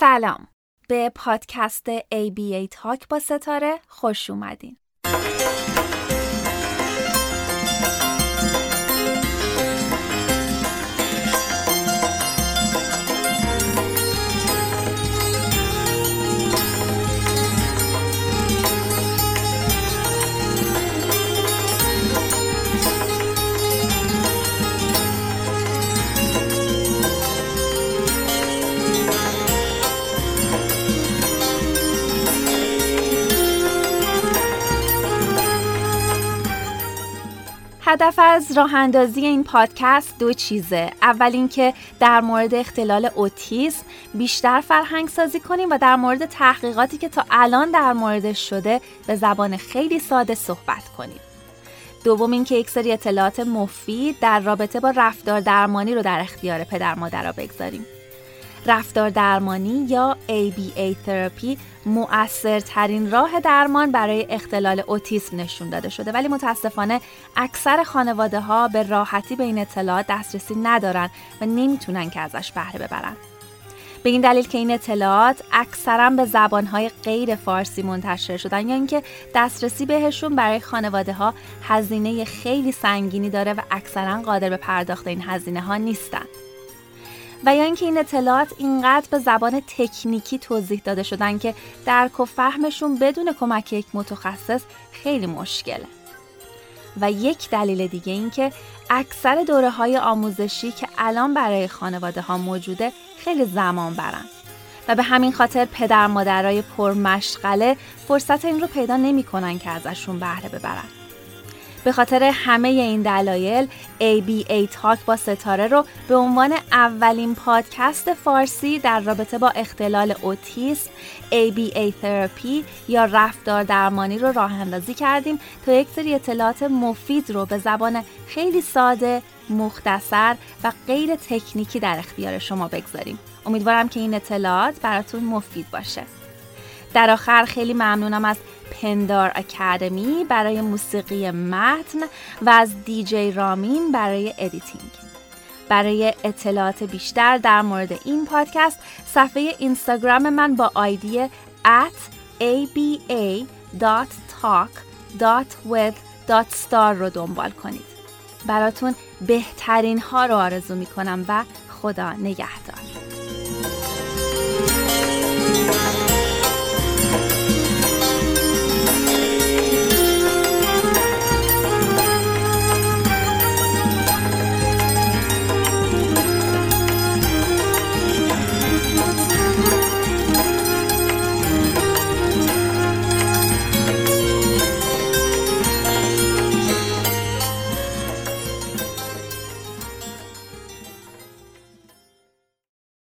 سلام. به پادکست ABA تاک با ستاره خوش اومدین. هدف از راه اندازی این پادکست دو چیزه. اول اینکه در مورد اختلال اوتیسم بیشتر فرهنگ سازی کنیم و در مورد تحقیقاتی که تا الان در موردش شده به زبان خیلی ساده صحبت کنیم. دوم اینکه یک سری اطلاعات مفید در رابطه با رفتار درمانی رو در اختیار پدر مادرها بگذاریم. رفتار درمانی یا ABA تراپی مؤثرترین راه درمان برای اختلال اوتیسم نشون داده شده. ولی متاسفانه اکثر خانواده ها به راحتی به این اطلاعات دسترسی ندارن و نمی‌تونن که ازش بهره ببرن. به این دلیل که این اطلاعات اکثرا به زبانهای غیر فارسی منتشر شدن یا اینکه دسترسی بهشون برای خانواده ها هزینه خیلی سنگینی داره و اکثرا قادر به پرداخت این هزینه ها نیستن. و یا اینکه این اطلاعات اینقدر به زبان تکنیکی توضیح داده شدن که درک و فهمشون بدون کمک یک متخصص خیلی مشکله. و یک دلیل دیگه این که اکثر دوره های آموزشی که الان برای خانواده ها موجوده خیلی زمان برن و به همین خاطر پدر مادرای پرمشغله فرصت این رو پیدا نمی‌کنن که ازشون بهره ببرن. به خاطر همه این دلایل ABA تاک با ستاره رو به عنوان اولین پادکست فارسی در رابطه با اختلال اوتیسم ABA therapy یا رفتار درمانی رو راه اندازی کردیم تا یک سری اطلاعات مفید رو به زبان خیلی ساده مختصر و غیر تکنیکی در اختیار شما بگذاریم. امیدوارم که این اطلاعات براتون مفید باشه. در آخر خیلی ممنونم از پندار Academy برای موسیقی متن و از دیجی رامین برای editing برای اطلاعات بیشتر در مورد این پادکست صفحه اینستاگرام من با آیدی at aba.talk.with.star رو دنبال کنید. براتون بهترین ها رو آرزو می کنم و خدا نگهدار.